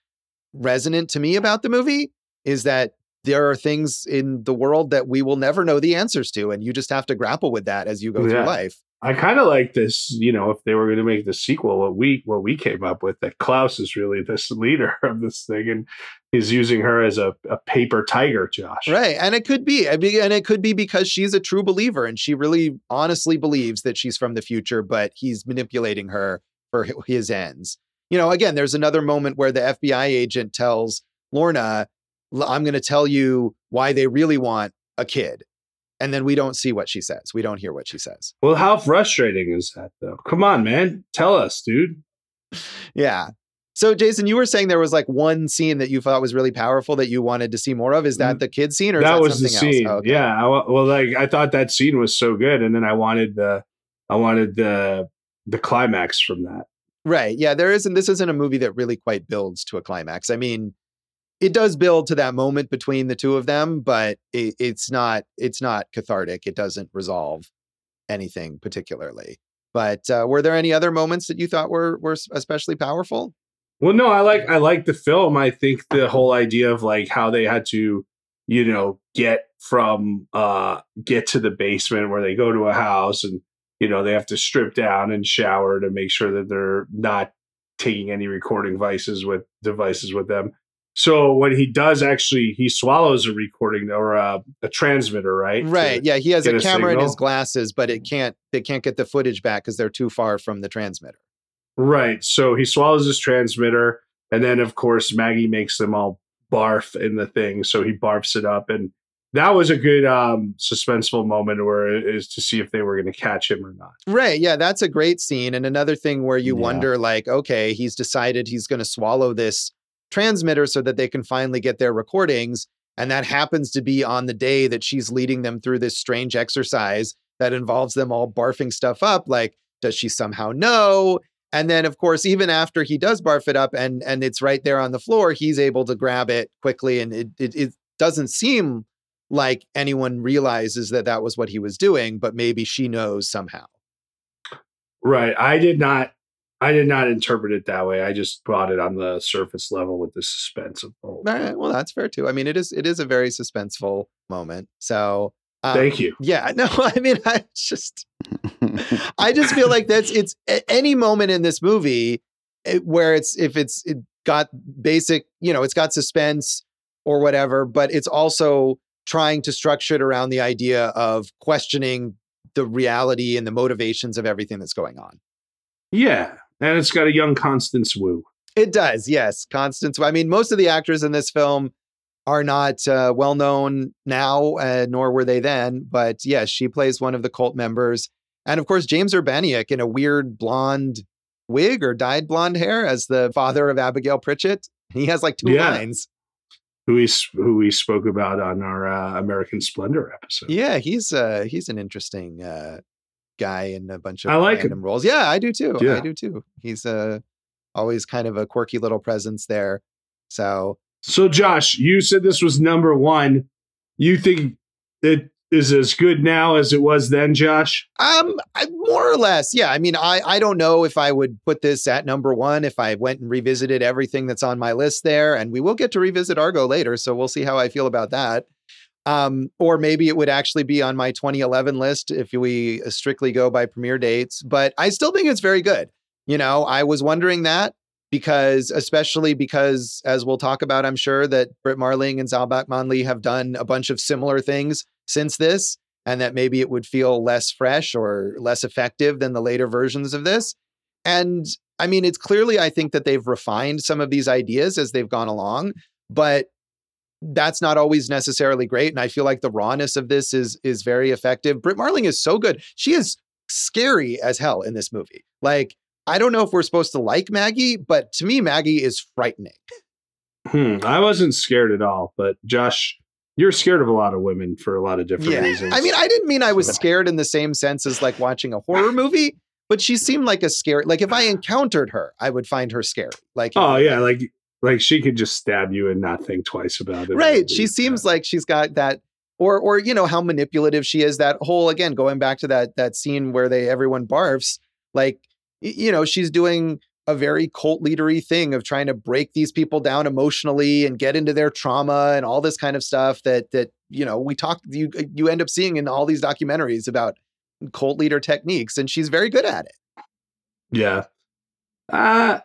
Speaker 1: resonant to me about the movie is that there are things in the world that we will never know the answers to. And you just have to grapple with that as you go
Speaker 2: Yeah.
Speaker 1: through life.
Speaker 2: I kind of like this, you know, if they were going to make the sequel, what we what we came up with that Klaus is really this leader of this thing, and he's using her as a, a paper tiger, Josh.
Speaker 1: Right. And it could be. I mean, and it could be because she's a true believer and she really honestly believes that she's from the future, but he's manipulating her for his ends. You know, again, there's another moment where the FBI agent tells Lorna, I'm going to tell you why they really want a kid. And then we don't see what she says. We don't hear what she says.
Speaker 2: Well, how frustrating is that, though? Come on, man, tell us, dude.
Speaker 1: Yeah. So, Jason, you were saying there was like one scene that you thought was really powerful that you wanted to see more of. Is mm-hmm. that the kid scene or is
Speaker 2: that
Speaker 1: that
Speaker 2: was the scene.
Speaker 1: Oh, okay.
Speaker 2: Yeah. I, well, like I thought that scene was so good, and then I wanted the, I wanted the, the climax from that.
Speaker 1: Right. Yeah, there isn't this isn't a movie that really quite builds to a climax. I mean, it does build to that moment between the two of them, but it, it's not it's not cathartic. It doesn't resolve anything particularly. But uh, were there any other moments that you thought were were especially powerful?
Speaker 2: Well, no, I like I like the film. I think the whole idea of like how they had to, you know, get from uh get to the basement where they go to a house and you know they have to strip down and shower to make sure that they're not taking any recording devices with devices with them. So when he does actually, he swallows a recording or a, a transmitter, right?
Speaker 1: Right.
Speaker 2: To-
Speaker 1: Yeah, he has a camera in his glasses, but it can't they can't get the footage back because they're too far from the transmitter.
Speaker 2: Right. So he swallows his transmitter, and then of course Maggie makes them all barf in the thing. So he barfs it up, and that was a good um suspenseful moment where it is to see if they were going to catch him or not.
Speaker 1: Right. Yeah, that's a great scene. And another thing where you
Speaker 3: Yeah.
Speaker 1: wonder, like, okay, he's decided he's going to swallow this transmitter so that they can finally get their recordings. And that happens to be on the day that she's leading them through this strange exercise that involves them all barfing stuff up. Like, does she somehow know? And then, of course, even after he does barf it up and and it's right there on the floor, he's able to grab it quickly, and it it, it doesn't seem like anyone realizes that that was what he was doing, but maybe she knows somehow.
Speaker 2: Right. I did not. I did not interpret it that way. I just brought it on the surface level with the suspense of the whole.
Speaker 1: All right, well, that's fair too. I mean, it is it is a very suspenseful moment. So um,
Speaker 2: Thank you.
Speaker 1: Yeah, no, I mean, I just I just feel like that's it's any moment in this movie it- where it's if it's it got basic, you know, it's got suspense or whatever, but it's also trying to structure it around the idea of questioning the reality and the motivations of everything that's going on.
Speaker 2: Yeah, and it's got a young Constance Wu.
Speaker 1: It does, yes. Constance. I mean, most of the actors in this film are not uh, well known now, uh, nor were they then. But yes, she plays one of the cult members, and of course, James Urbaniak in a weird blonde wig or dyed blonde hair as the father of Abigail Pritchett. He has like two
Speaker 2: Yeah.
Speaker 1: lines.
Speaker 2: Who we who we spoke about on our uh, American Splendor episode.
Speaker 1: Yeah, he's uh, he's an interesting uh, guy in a bunch of
Speaker 2: I like him.
Speaker 1: random roles. Yeah, I do too. I do too. He's uh, always kind of a quirky little presence there. So
Speaker 2: So, Josh, you said this was number one. You think it is as good now as it was then, Josh?
Speaker 1: Um, I, more or less, yeah. I mean, I I don't know if I would put this at number one if I went and revisited everything that's on my list there, and we will get to revisit Argo later, so we'll see how I feel about that. Um, or maybe it would actually be on my 2011 list if we strictly go by premiere dates. But I still think it's very good. You know, I was wondering that because, especially because, as we'll talk about, I'm sure that Brit Marling and Zal Batmanglij have done a bunch of similar things since this and that maybe it would feel less fresh or less effective than the later versions of this. And I mean, it's clearly, I think that they've refined some of these ideas as they've gone along, but that's not always necessarily great. And I feel like the rawness of this is is very effective. Brit Marling is so good. She is scary as hell in this movie. Like, I don't know if we're supposed to like Maggie, but to me, Maggie is frightening.
Speaker 2: Hmm, I wasn't scared at all, but Josh, you're scared of a lot of women for a lot of different reasons.
Speaker 1: I mean, I didn't mean I was scared in the same sense as like watching a horror movie, but she seemed like a scary. Like if I encountered her, I would find her scary. Like
Speaker 2: oh yeah, like like she could just stab you and not think twice about it.
Speaker 1: right. She seems like she's got that, or or you know how manipulative she is. That whole again going back to that that scene where they everyone barfs. Like you know she's doing a very cult leadery thing of trying to break these people down emotionally and get into their trauma and all this kind of stuff that that you know we talk you you end up seeing in all these documentaries about cult leader techniques and she's very good at it
Speaker 2: yeah. Uh,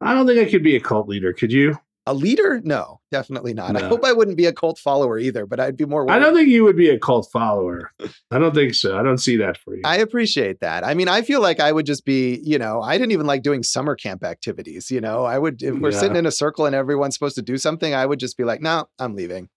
Speaker 2: I don't think I could be a cult leader. Could you?
Speaker 1: A leader no definitely not i hope i wouldn't be a cult follower either but i'd be more
Speaker 2: I don't think you would be a cult follower. I don't think so. I don't see that for you.
Speaker 1: I appreciate that. I mean, I feel like I would just be, you know, I didn't even like doing summer camp activities. You know, I would, if we're
Speaker 2: Yeah.
Speaker 1: sitting in a circle and everyone's supposed to do something, I would just be like, no, I'm leaving.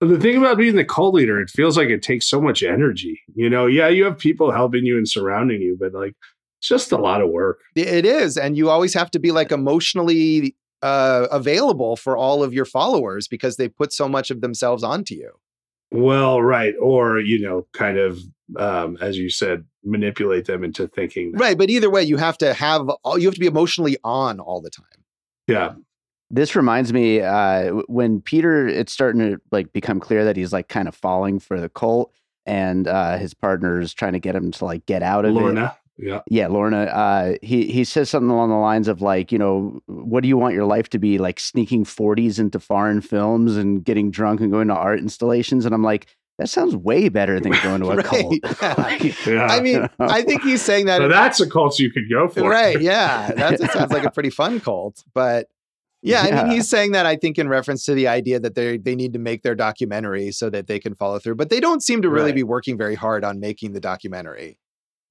Speaker 2: the thing about being the cult leader, it feels like it takes so much energy. You know, yeah, you have people helping you and surrounding you, but like it's just a lot of work.
Speaker 1: It is. And you always have to be like emotionally uh, available for all of your followers because they put so much of themselves onto you.
Speaker 2: Well, right. Or, you know, kind of, um, as you said, manipulate them into thinking. that-
Speaker 1: Right. But either way, you have to have, all you have to be emotionally on all the time.
Speaker 2: Yeah.
Speaker 3: This reminds me uh, when Peter, it's starting to like become clear that he's like kind of falling for the cult, and uh, his partner is trying to get him to like get out of it.
Speaker 2: Lorna. Yeah.
Speaker 3: Yeah, Lorna. Uh, he he says something along the lines of like, you know, what do you want your life to be like? Sneaking forties into foreign films and getting drunk and going to art installations, and I'm like, that sounds way better than going to a
Speaker 1: Right,
Speaker 3: cult.
Speaker 1: yeah.
Speaker 3: Like,
Speaker 2: Yeah.
Speaker 1: I mean, I think he's saying that.
Speaker 2: so that's a cult you could go for.
Speaker 1: right. Yeah. That it sounds like a pretty fun cult. But Yeah, I mean, he's saying that I think in reference to the idea that they they need to make their documentary so that they can follow through, but they don't seem to really
Speaker 2: Right.
Speaker 1: be working very hard on making the documentary.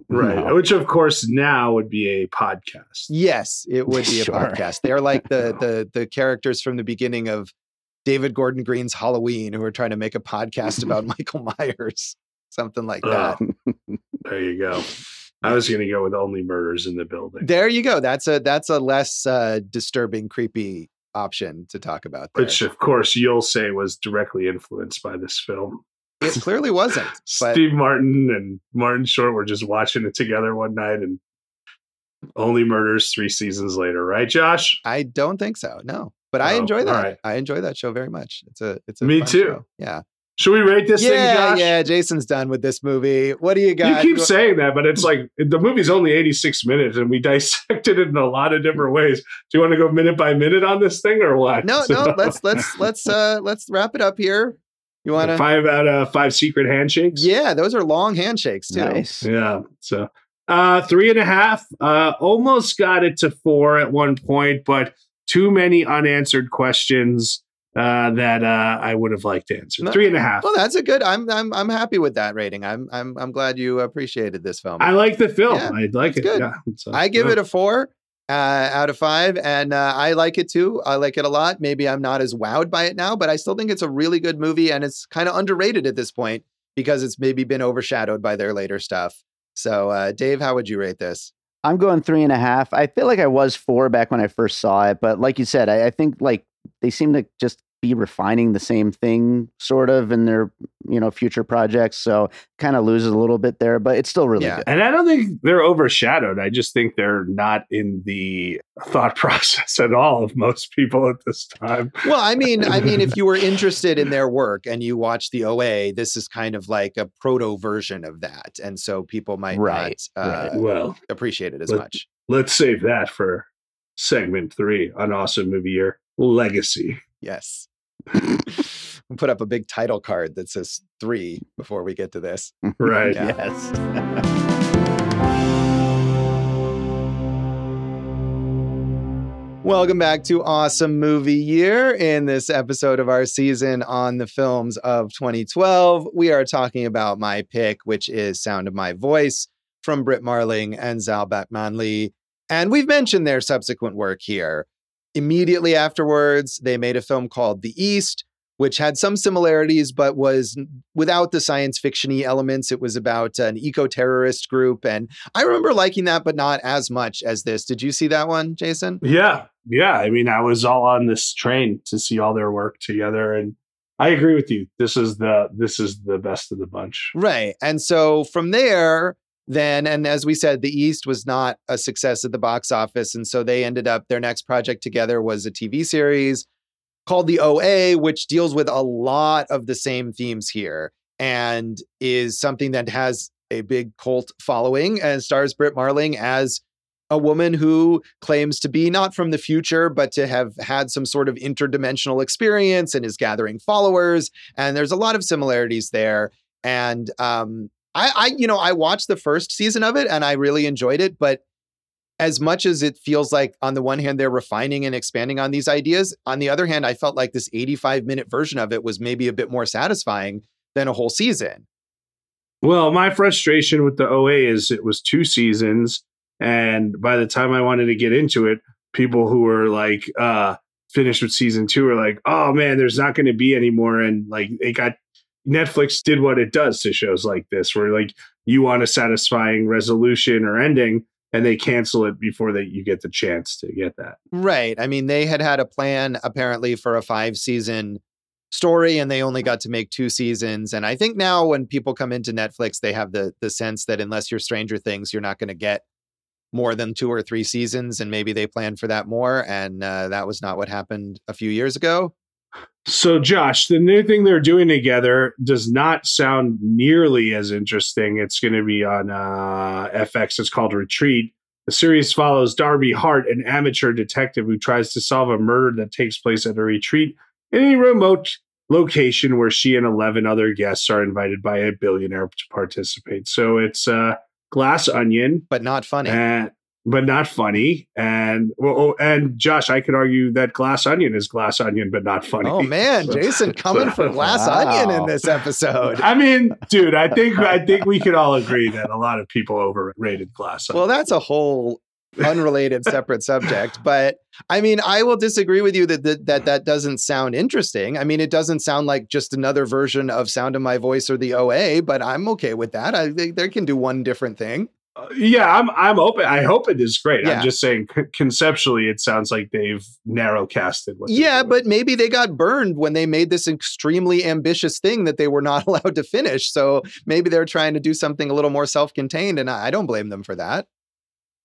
Speaker 2: Right.
Speaker 3: No.
Speaker 2: Which of course now would be a podcast.
Speaker 1: Yes, it would be a
Speaker 3: Sure.
Speaker 1: podcast. They're like the the the characters from the beginning of David Gordon Green's Halloween who are trying to make a podcast about Michael Myers, something like that.
Speaker 2: Oh, there you go. I was going to go with only murders in the building,
Speaker 1: There you go. That's a that's a less uh, disturbing, creepy option to talk about. There.
Speaker 2: which of course you'll say was directly influenced by this film.
Speaker 1: It clearly wasn't. But
Speaker 2: Steve Martin and Martin Short were just watching it together one night and only murders three seasons later, right, Josh?
Speaker 1: I don't think so. No, but I
Speaker 2: Oh,
Speaker 1: enjoy that.
Speaker 2: right.
Speaker 1: I enjoy that show very much. It's a it's a
Speaker 2: Me too.
Speaker 1: show. Yeah,
Speaker 2: Should we rate this thing,
Speaker 1: yeah,
Speaker 2: Josh?
Speaker 1: yeah. Jason's done with this movie. What do you got?
Speaker 2: You keep saying that, but it's like the movie's only 86 minutes and we dissected it in a lot of different ways. Do you want to go minute by minute on this thing or what?
Speaker 1: no, no. Let's let's let's uh let's wrap it up here. You want to?
Speaker 2: five out of five secret handshakes?
Speaker 1: Yeah, those are long handshakes too.
Speaker 3: nice.
Speaker 2: Yeah. So uh three and a half. Uh almost got it to four at one point, but too many unanswered questions uh that uh I would have liked to answer.
Speaker 1: No.
Speaker 2: Three and a half.
Speaker 1: Well, that's a good. I'm I'm I'm happy with that rating. I'm I'm I'm glad you appreciated this film.
Speaker 2: I like the film.
Speaker 1: Yeah,
Speaker 2: I like it.
Speaker 1: good.
Speaker 2: Yeah. So,
Speaker 1: I give
Speaker 2: yeah.
Speaker 1: it a four uh, out of five, and uh, I like it too. I like it a lot. Maybe I'm not as wowed by it now, but I still think it's a really good movie, and it's kind of underrated at this point because it's maybe been overshadowed by their later stuff. So, uh, Dave, how would you rate this?
Speaker 3: I'm going three and a half. I feel like I was four back when I first saw it, but like you said, I, I think like they seem to just be refining the same thing sort of in their you know future projects. So kind of loses a little bit there, but it's still really
Speaker 1: Yeah.
Speaker 3: good.
Speaker 2: And I don't think they're overshadowed. I just think they're not in the thought process at all of most people at this time.
Speaker 1: Well, I mean, I mean, if you were interested in their work and you watch the OA, this is kind of like a proto version of that, and so people might
Speaker 3: Right,
Speaker 1: not uh,
Speaker 3: right.
Speaker 2: Well,
Speaker 1: appreciate it as
Speaker 2: Let-
Speaker 1: much.
Speaker 2: let's save that for segment three on Awesome Movie Year Legacy.
Speaker 1: Yes. We'll put up a big title card that says three before we get to this.
Speaker 2: Right.
Speaker 1: Yeah.
Speaker 3: Yes.
Speaker 1: Welcome back to Awesome Movie Year. In this episode of our season on the films of 2012, we are talking about my pick, which is Sound of My Voice from Brit Marling and Zal Batmanglij. And we've mentioned their subsequent work here. Immediately afterwards, they made a film called The East, which had some similarities, but was without the science fictiony elements. It was about an eco terrorist group. And I remember liking that, but not as much as this. Did you see that one, Jason?
Speaker 2: Yeah. Yeah. I mean, I was all on this train to see all their work together. And I agree with you. This is the this is the best of the bunch.
Speaker 1: Right. And so from there, then, and as we said, the East was not a success at the box office. And so they ended up, their next project together was a TV series called The OA, which deals with a lot of the same themes here and is something that has a big cult following and stars Brit Marling as a woman who claims to be not from the future, but to have had some sort of interdimensional experience and is gathering followers. And there's a lot of similarities there. And um, I, I, you know, I watched the first season of it and I really enjoyed it. But as much as it feels like, on the one hand, they're refining and expanding on these ideas, on the other hand, I felt like this 85 minute version of it was maybe a bit more satisfying than a whole season.
Speaker 2: Well, my frustration with the OA is it was two seasons, and by the time I wanted to get into it, people who were like uh finished with season two were like, "Oh man, there's not going to be any more," and like it got Netflix did what it does to shows like this, where like you want a satisfying resolution or ending, and they cancel it before that you get the chance to get that.
Speaker 1: Right. I mean, they had had a plan apparently for a five season story and they only got to make two seasons and i think now when people come into netflix they have the the sense that unless you're stranger things you're not going to get more than two or three seasons and maybe they planned for that more and uh, that was not what happened a few years ago
Speaker 2: So, Josh, the new thing they're doing together does not sound nearly as interesting. It's going to be on uh, FX. It's called Retreat. The series follows Darby Hart, an amateur detective who tries to solve a murder that takes place at a retreat in a remote location where she and 11 other guests are invited by a billionaire to participate. So, it's uh, Glass Onion.
Speaker 1: but not funny
Speaker 2: And but not funny. And well, oh, and Josh, I could argue that Glass Onion is Glass Onion, but not funny.
Speaker 1: Oh man, Jason coming for Glass wow. Onion in this episode.
Speaker 2: I mean, dude, I think I think we could all agree that a lot of people overrated Glass
Speaker 1: Onion. Well, that's a whole unrelated separate subject but i mean i will disagree with you that, that that that doesn't sound interesting i mean it doesn't sound like just another version of sound of my voice or the oa but i'm okay with that i think they can do one different thing
Speaker 2: uh, yeah i'm i'm open. I hope it is great. Yeah. i'm just saying c- conceptually it sounds like they've narrow casted
Speaker 1: yeah but maybe they got burned when they made this extremely ambitious thing that they were not allowed to finish. So maybe they're trying to do something a little more self-contained and i, I don't blame them for that.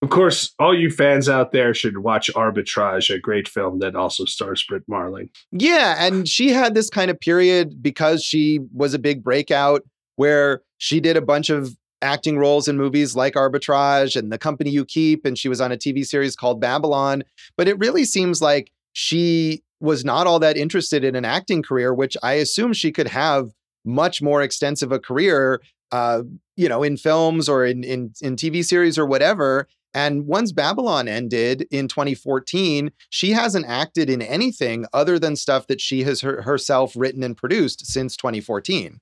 Speaker 2: Of course, all you fans out there should watch Arbitrage, a great film that also stars Brit Marling.
Speaker 1: Yeah, and she had this kind of period because she was a big breakout where she did a bunch of acting roles in movies like Arbitrage and The Company You Keep, and she was on a TV series called Babylon. But it really seems like she was not all that interested in an acting career, which I assume she could have much more extensive a career uh, you know, in films or in, in in TV series or whatever. And once Babylon ended in 2014, she hasn't acted in anything other than stuff that she has her, herself written and produced since 2014.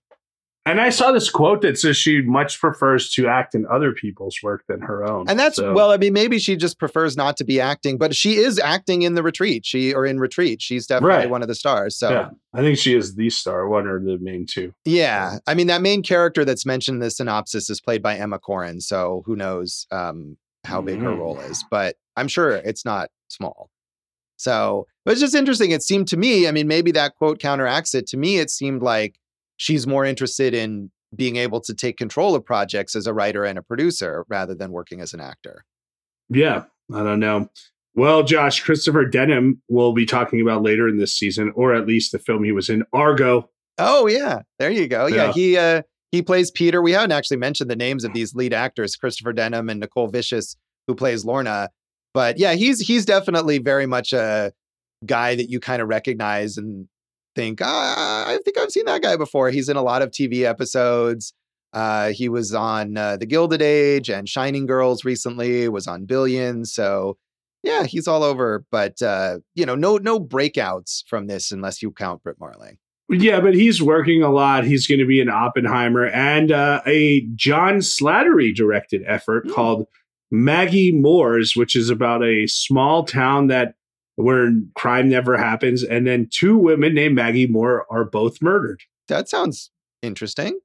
Speaker 2: And I saw this quote that says she much prefers to act in other people's work than her own.
Speaker 1: And that's so. well, I mean, maybe she just prefers not to be acting, but she is acting in the retreat. She or in retreat. She's definitely right. one of the stars. So yeah,
Speaker 2: I think she is the star, one or the main two.
Speaker 1: Yeah. I mean, that main character that's mentioned in the synopsis is played by Emma Corrin. So who knows um, how big mm. her role is, but I'm sure it's not small. So but it's just interesting. It seemed to me, I mean, maybe that quote counteracts it. To me, it seemed like she's more interested in being able to take control of projects as a writer and a producer rather than working as an actor.
Speaker 2: Yeah, I don't know. Well, Josh, Christopher Denham will be talking about later in this season, or at least the film he was in, Argo.
Speaker 1: Oh yeah, there you go. Yeah, yeah he uh, he plays Peter. We haven't actually mentioned the names of these lead actors, Christopher Denham and Nicole Vicius, who plays Lorna. But yeah, he's he's definitely very much a guy that you kind of recognize and think, ah, I think I've seen that guy before. He's in a lot of TV episodes. Uh, he was on uh, The Gilded Age and Shining Girls recently. Was on Billions. So yeah, he's all over. But uh, you know, no no breakouts from this unless you count Brit Marling.
Speaker 2: Yeah, but he's working a lot. He's going to be in Oppenheimer and uh, a John Slattery directed effort mm. called Maggie Moore's, which is about a small town that where crime never happens, and then two women named Maggie Moore are both murdered.
Speaker 1: That sounds interesting.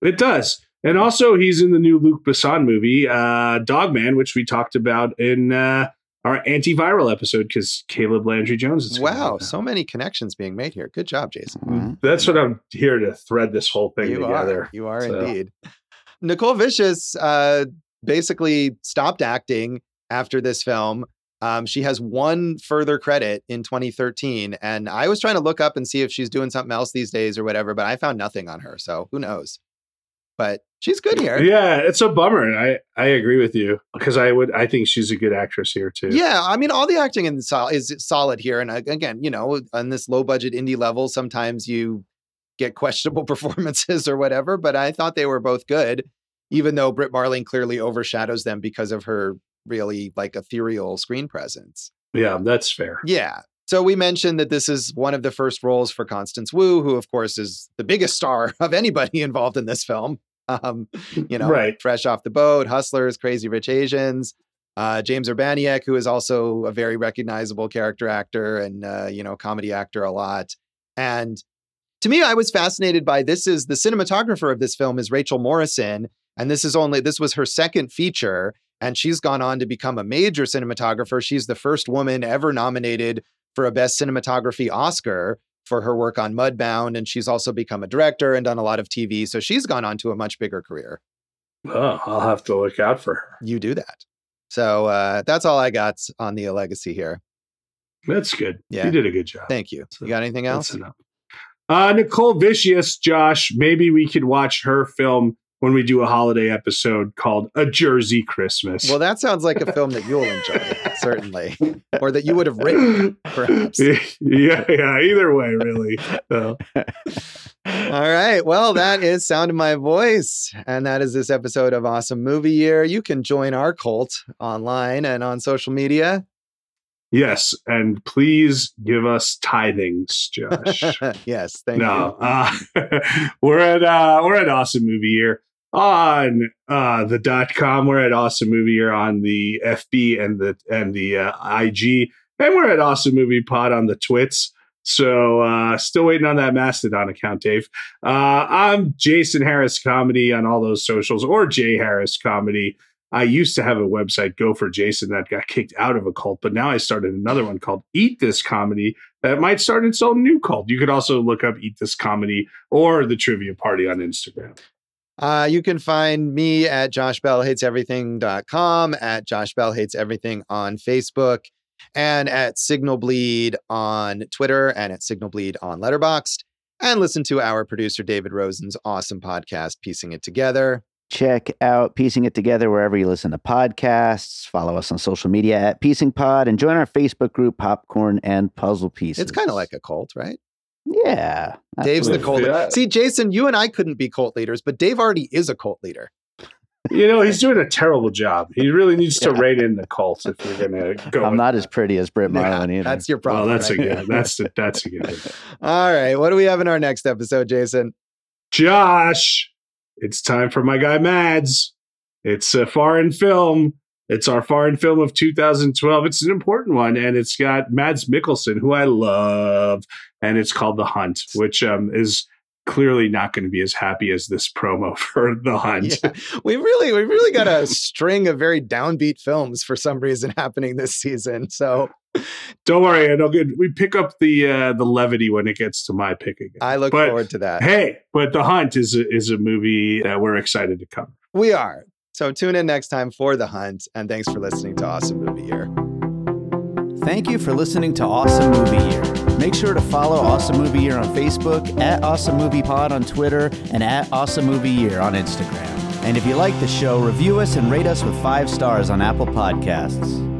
Speaker 2: It does. And also, he's in the new Luc Besson movie, uh, Dogman, which we talked about in uh, our antiviral episode because Caleb Landry Jones is.
Speaker 1: Wow, so many connections being made here. Good job, Jason.
Speaker 2: Mm-hmm. That's what I'm here to thread this whole thing
Speaker 1: you
Speaker 2: together.
Speaker 1: Are. You are so. indeed. Nicole Vicius uh, basically stopped acting after this film. Um, she has one further credit in 2013, and I was trying to look up and see if she's doing something else these days or whatever, but I found nothing on her. So who knows? But she's good here.
Speaker 2: Yeah, it's a bummer. I I agree with you because I would I think she's a good actress here too.
Speaker 1: Yeah, I mean all the acting in sol- is solid here, and again, you know, on this low budget indie level, sometimes you get questionable performances or whatever. But I thought they were both good, even though Brit Marling clearly overshadows them because of her really like ethereal screen presence.
Speaker 2: Yeah, that's fair.
Speaker 1: Yeah. So we mentioned that this is one of the first roles for Constance Wu, who of course is the biggest star of anybody involved in this film. Um, you know,
Speaker 2: right.
Speaker 1: fresh off the boat, Hustlers, Crazy Rich Asians. Uh, James Urbaniak, who is also a very recognizable character actor and uh, you know comedy actor a lot. And to me, I was fascinated by this. Is the cinematographer of this film is Rachel Morrison, and this is only this was her second feature, and she's gone on to become a major cinematographer. She's the first woman ever nominated for a Best Cinematography Oscar for her work on Mudbound, and she's also become a director and done a lot of TV. So she's gone on to a much bigger career.
Speaker 2: Oh, I'll have to look out for her.
Speaker 1: You do that. So uh, that's all I got on the legacy here.
Speaker 2: That's good. Yeah, you did a good job.
Speaker 1: Thank you. So you got anything else?
Speaker 2: Uh, Nicole Vicius, Josh. Maybe we could watch her film when we do a holiday episode called A Jersey Christmas.
Speaker 1: Well, that sounds like a film that you'll enjoy, certainly, or that you would have written, perhaps.
Speaker 2: yeah, yeah. Either way, really. So.
Speaker 1: All right. Well, that is Sound of My Voice. And that is this episode of Awesome Movie Year. You can join our cult online and on social media.
Speaker 2: Yes. And please give us tithings, Josh.
Speaker 1: yes. Thank
Speaker 2: no, you. Uh, we're at uh, we're at Awesome Movie Year on uh, the dot com. We're at Awesome Movie You're on the FB and the and the uh, IG. And we're at Awesome Movie Pod on the Twits. So uh, still waiting on that Mastodon account, Dave. Uh, I'm Jason Harris Comedy on all those socials, or Jay Harris Comedy. I used to have a website, Go for Jason, that got kicked out of a cult, but now I started another one called Eat This Comedy that might start its own new cult. You could also look up Eat This Comedy or the Trivia Party on Instagram.
Speaker 1: Uh, you can find me at joshbellhateseverything.com, at Josh Bell Hates Everything on Facebook and at Signal Bleed on Twitter and at Signal Bleed on Letterboxd. And listen to our producer David Rosen's awesome podcast, Piecing It Together.
Speaker 3: Check out Piecing It Together wherever you listen to podcasts. Follow us on social media at Piecing Pod and join our Facebook group, Popcorn and Puzzle Pieces.
Speaker 1: It's kind of like a cult, right?
Speaker 3: Yeah.
Speaker 1: Dave's the cult. Yeah. See, Jason, you and I couldn't be cult leaders, but Dave already is a cult leader
Speaker 2: you know, he's doing a terrible job. He really needs to yeah. rein in the cult if you're going to go.
Speaker 3: I'm not that. as pretty as Brit Marling
Speaker 1: yeah,
Speaker 3: either.
Speaker 1: That's your problem.
Speaker 2: Well, that's
Speaker 1: right?
Speaker 2: a good. That's a, that's a good.
Speaker 1: All right, what do we have in our next episode, Jason?
Speaker 2: Josh, it's time for my guy Mads. It's a foreign film. It's our foreign film of 2012. It's an important one, and it's got Mads Mikkelsen, who I love, and it's called The Hunt, which um, is clearly not going to be as happy as this promo for the hunt. Yeah.
Speaker 1: We really, we really got a string of very downbeat films for some reason happening this season. So
Speaker 2: don't worry, I don't get. We pick up the uh, the levity when it gets to my pick again.
Speaker 1: I look
Speaker 2: but,
Speaker 1: forward to that.
Speaker 2: Hey, but the hunt is a, is a movie that we're excited to cover.
Speaker 1: We are. So tune in next time for the hunt, and thanks for listening to Awesome Movie Year.
Speaker 3: Thank you for listening to Awesome Movie Year. Make sure to follow Awesome Movie Year on Facebook, at Awesome Movie Pod on Twitter, and at Awesome Movie Year on Instagram. And if you like the show, review us and rate us with five stars on Apple Podcasts.